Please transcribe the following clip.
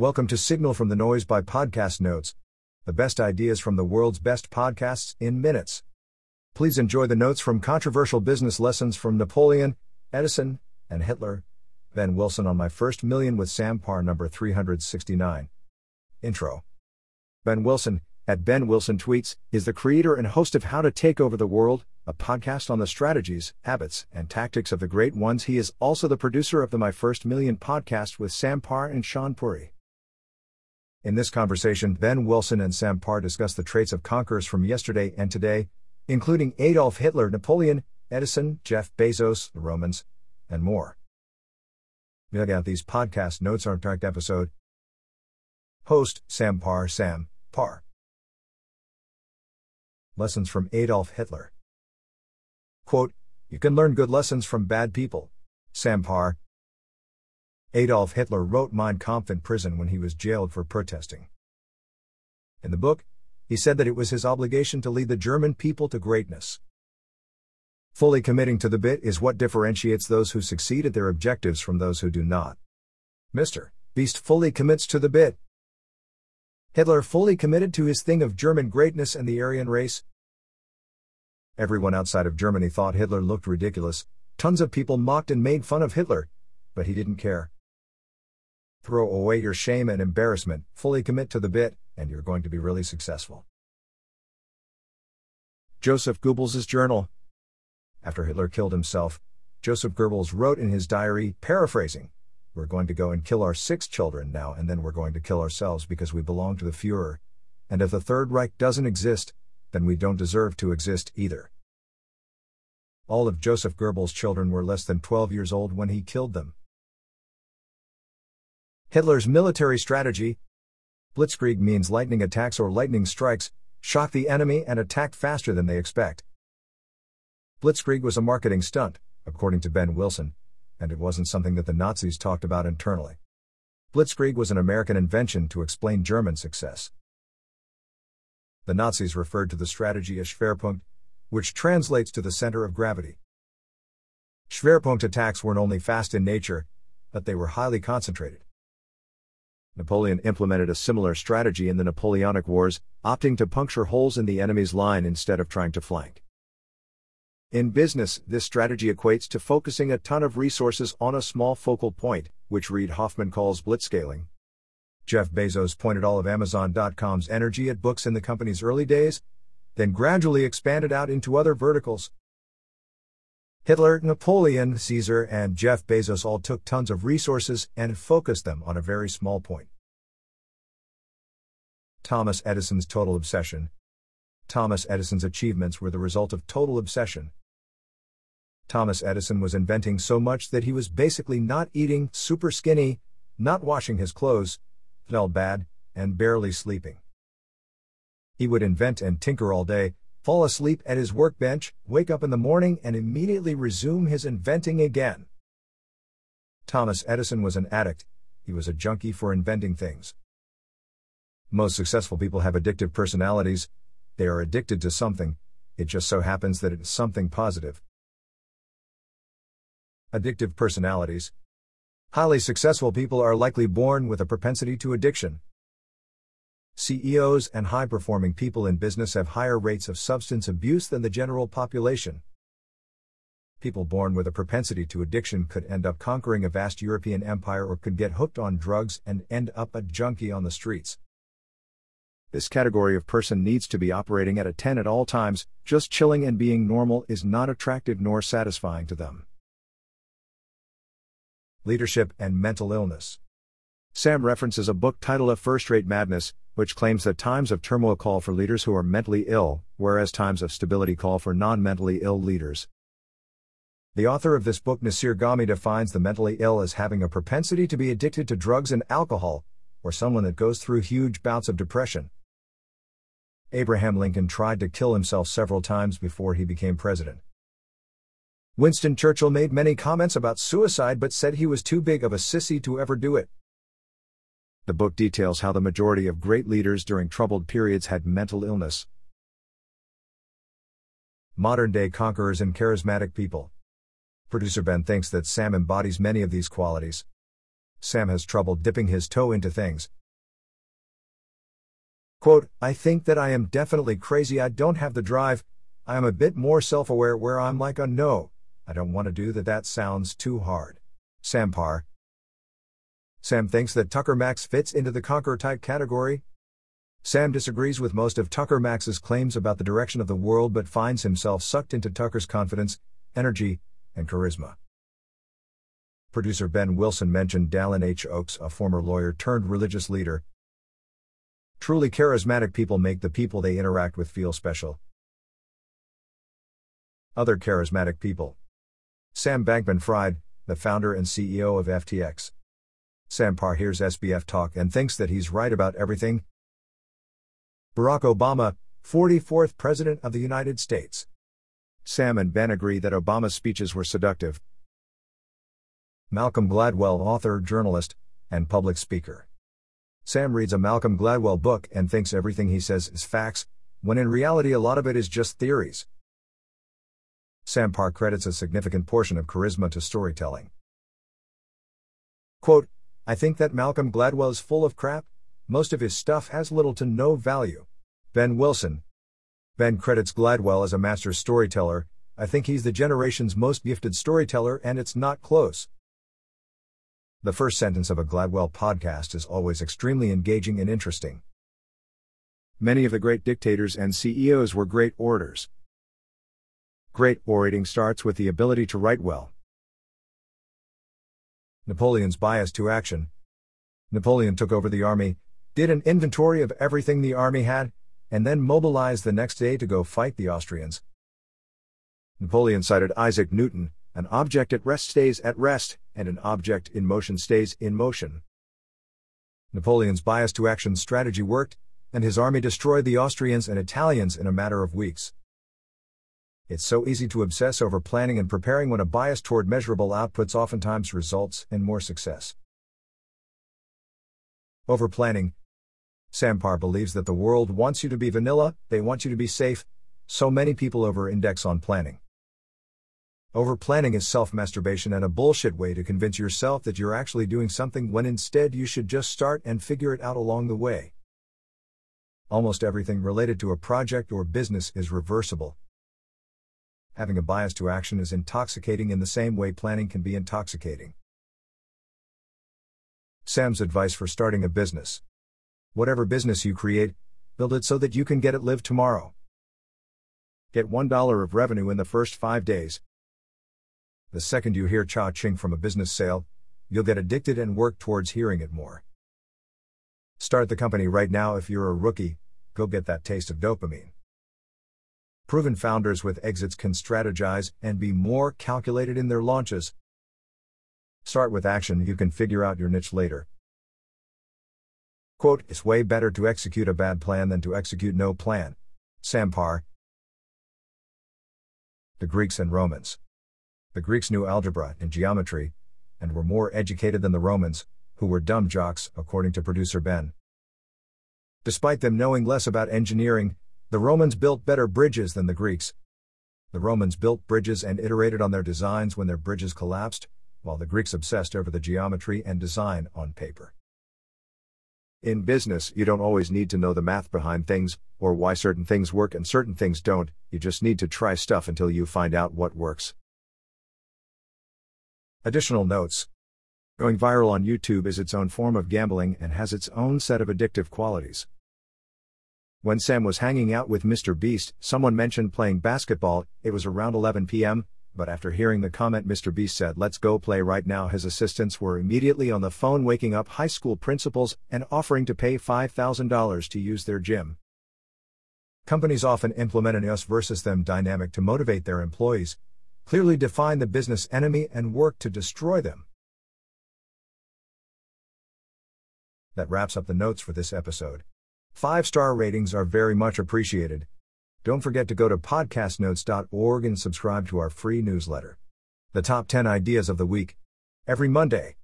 Welcome to Signal from the Noise by Podcast Notes, the best ideas from the world's best podcasts in minutes. Please enjoy the notes from controversial business lessons from Napoleon, Edison, and Hitler. Ben Wilson on My First Million with Sam Parr, number 369. Intro. Ben Wilson, at Ben Wilson Tweets, is the creator and host of How to Take Over the World, a podcast on the strategies, habits, and tactics of the great ones. He is also the producer of the My First Million podcast with Sam Parr and Shaan Puri. In this conversation, Ben Wilson and Sam Parr discuss the traits of conquerors from yesterday and today, including Adolf Hitler, Napoleon, Edison, Jeff Bezos, the Romans, and more. Check out these podcast notes on direct episode. Host, Sam Parr, Sam, Parr. Lessons from Adolf Hitler. Quote, You can learn good lessons from bad people. Sam Parr, Adolf Hitler wrote Mein Kampf in prison when he was jailed for protesting. In the book, he said that it was his obligation to lead the German people to greatness. Fully committing to the bit is what differentiates those who succeed at their objectives from those who do not. Mr. Beast fully commits to the bit. Hitler fully committed to his thing of German greatness and the Aryan race. Everyone outside of Germany thought Hitler looked ridiculous, tons of people mocked and made fun of Hitler, but he didn't care. Throw away your shame and embarrassment, fully commit to the bit, and you're going to be really successful. Joseph Goebbels' journal. After Hitler killed himself, Joseph Goebbels wrote in his diary, paraphrasing, We're going to go and kill our six children now, and then we're going to kill ourselves because we belong to the Fuhrer. And if the Third Reich doesn't exist, then we don't deserve to exist either. All of Joseph Goebbels' children were less than 12 years old when he killed them. Hitler's military strategy Blitzkrieg means lightning attacks or lightning strikes, shock the enemy and attack faster than they expect. Blitzkrieg was a marketing stunt, according to Ben Wilson, and it wasn't something that the Nazis talked about internally. Blitzkrieg was an American invention to explain German success. The Nazis referred to the strategy as Schwerpunkt, which translates to the center of gravity. Schwerpunkt attacks weren't only fast in nature, but they were highly concentrated. Napoleon implemented a similar strategy in the Napoleonic Wars, opting to puncture holes in the enemy's line instead of trying to flank. In business, this strategy equates to focusing a ton of resources on a small focal point, which Reid Hoffman calls blitzscaling. Jeff Bezos pointed all of Amazon.com's energy at books in the company's early days, then gradually expanded out into other verticals. Hitler, Napoleon, Caesar, and Jeff Bezos all took tons of resources and focused them on a very small point. Thomas Edison's total obsession. Thomas Edison's achievements were the result of total obsession. Thomas Edison was inventing so much that he was basically not eating, super skinny, not washing his clothes, felt bad, and barely sleeping. He would invent and tinker all day, fall asleep at his workbench, wake up in the morning, and immediately resume his inventing again. Thomas Edison was an addict, he was a junkie for inventing things. Most successful people have addictive personalities, they are addicted to something, it just so happens that it's something positive. Addictive personalities. Highly successful people are likely born with a propensity to addiction. CEOs and high performing people in business have higher rates of substance abuse than the general population. People born with a propensity to addiction could end up conquering a vast European empire or could get hooked on drugs and end up a junkie on the streets. This category of person needs to be operating at a 10 at all times, just chilling and being normal is not attractive nor satisfying to them. Leadership and mental illness. Sam references a book titled A First Rate Madness, which claims that times of turmoil call for leaders who are mentally ill, whereas times of stability call for non mentally ill leaders. The author of this book, Nassir Ghaemi, defines the mentally ill as having a propensity to be addicted to drugs and alcohol, or someone that goes through huge bouts of depression. Abraham Lincoln tried to kill himself several times before he became president. Winston Churchill made many comments about suicide but said he was too big of a sissy to ever do it. The book details how the majority of great leaders during troubled periods had mental illness. Modern day conquerors and charismatic people. Producer Ben thinks that Sam embodies many of these qualities. Sam has trouble dipping his toe into things. Quote, I think that I am definitely crazy. I don't have the drive. I am a bit more self aware where I'm like, a no, I don't want to do that. That sounds too hard. Sam Parr. Sam thinks that Tucker Max fits into the conqueror type category. Sam disagrees with most of Tucker Max's claims about the direction of the world but finds himself sucked into Tucker's confidence, energy, and charisma. Producer Ben Wilson mentioned Dallin H. Oaks, a former lawyer turned religious leader. Truly charismatic people make the people they interact with feel special. Other charismatic people. Sam Bankman Fried, the founder and CEO of FTX. Sam Parr hears SBF talk and thinks that he's right about everything. Barack Obama, 44th President of the United States. Sam and Ben agree that Obama's speeches were seductive. Malcolm Gladwell, author, journalist, and public speaker. Sam reads a Malcolm Gladwell book and thinks everything he says is facts, when in reality a lot of it is just theories. Sam Parr credits a significant portion of charisma to storytelling. Quote, I think that Malcolm Gladwell is full of crap, most of his stuff has little to no value. Ben Wilson. Ben credits Gladwell as a master storyteller, I think he's the generation's most gifted storyteller and it's not close. The first sentence of a Gladwell podcast is always extremely engaging and interesting. Many of the great dictators and CEOs were great orators. Great orating starts with the ability to write well. Napoleon's bias to action. Napoleon took over the army, did an inventory of everything the army had, and then mobilized the next day to go fight the Austrians. Napoleon cited Isaac Newton an object at rest stays at rest, and an object in motion stays in motion. Napoleon's bias to action strategy worked, and his army destroyed the Austrians and Italians in a matter of weeks. It's so easy to obsess over planning and preparing when a bias toward measurable outputs oftentimes results in more success. Over planning. Sam Parr believes that the world wants you to be vanilla, they want you to be safe, so many people over index on planning. Over planning is self masturbation and a bullshit way to convince yourself that you're actually doing something when instead you should just start and figure it out along the way. Almost everything related to a project or business is reversible, having a bias to action is intoxicating in the same way planning can be intoxicating. Sam's advice for starting a business Whatever business you create, build it so that you can get it live tomorrow. Get $1 of revenue in the first five days. The second you hear cha ching from a business sale, you'll get addicted and work towards hearing it more. Start the company right now if you're a rookie, go get that taste of dopamine. Proven founders with exits can strategize and be more calculated in their launches. Start with action, you can figure out your niche later. Quote, It's way better to execute a bad plan than to execute no plan. Sam Parr. The Greeks and Romans. The Greeks knew algebra and geometry, and were more educated than the Romans, who were dumb jocks, according to producer Ben. Despite them knowing less about engineering, the Romans built better bridges than the Greeks. The Romans built bridges and iterated on their designs when their bridges collapsed, while the Greeks obsessed over the geometry and design on paper. In business, you don't always need to know the math behind things, or why certain things work and certain things don't, you just need to try stuff until you find out what works. Additional notes Going viral on YouTube is its own form of gambling and has its own set of addictive qualities. When Sam was hanging out with Mr. Beast, someone mentioned playing basketball, it was around 11 p.m., but after hearing the comment Mr. Beast said, Let's go play right now, his assistants were immediately on the phone waking up high school principals and offering to pay $5,000 to use their gym. Companies often implement an us versus them dynamic to motivate their employees, clearly define the business enemy, and work to destroy them. That wraps up the notes for this episode. Five star ratings are very much appreciated. Don't forget to go to podcastnotes.org and subscribe to our free newsletter. The top 10 ideas of the week. Every Monday.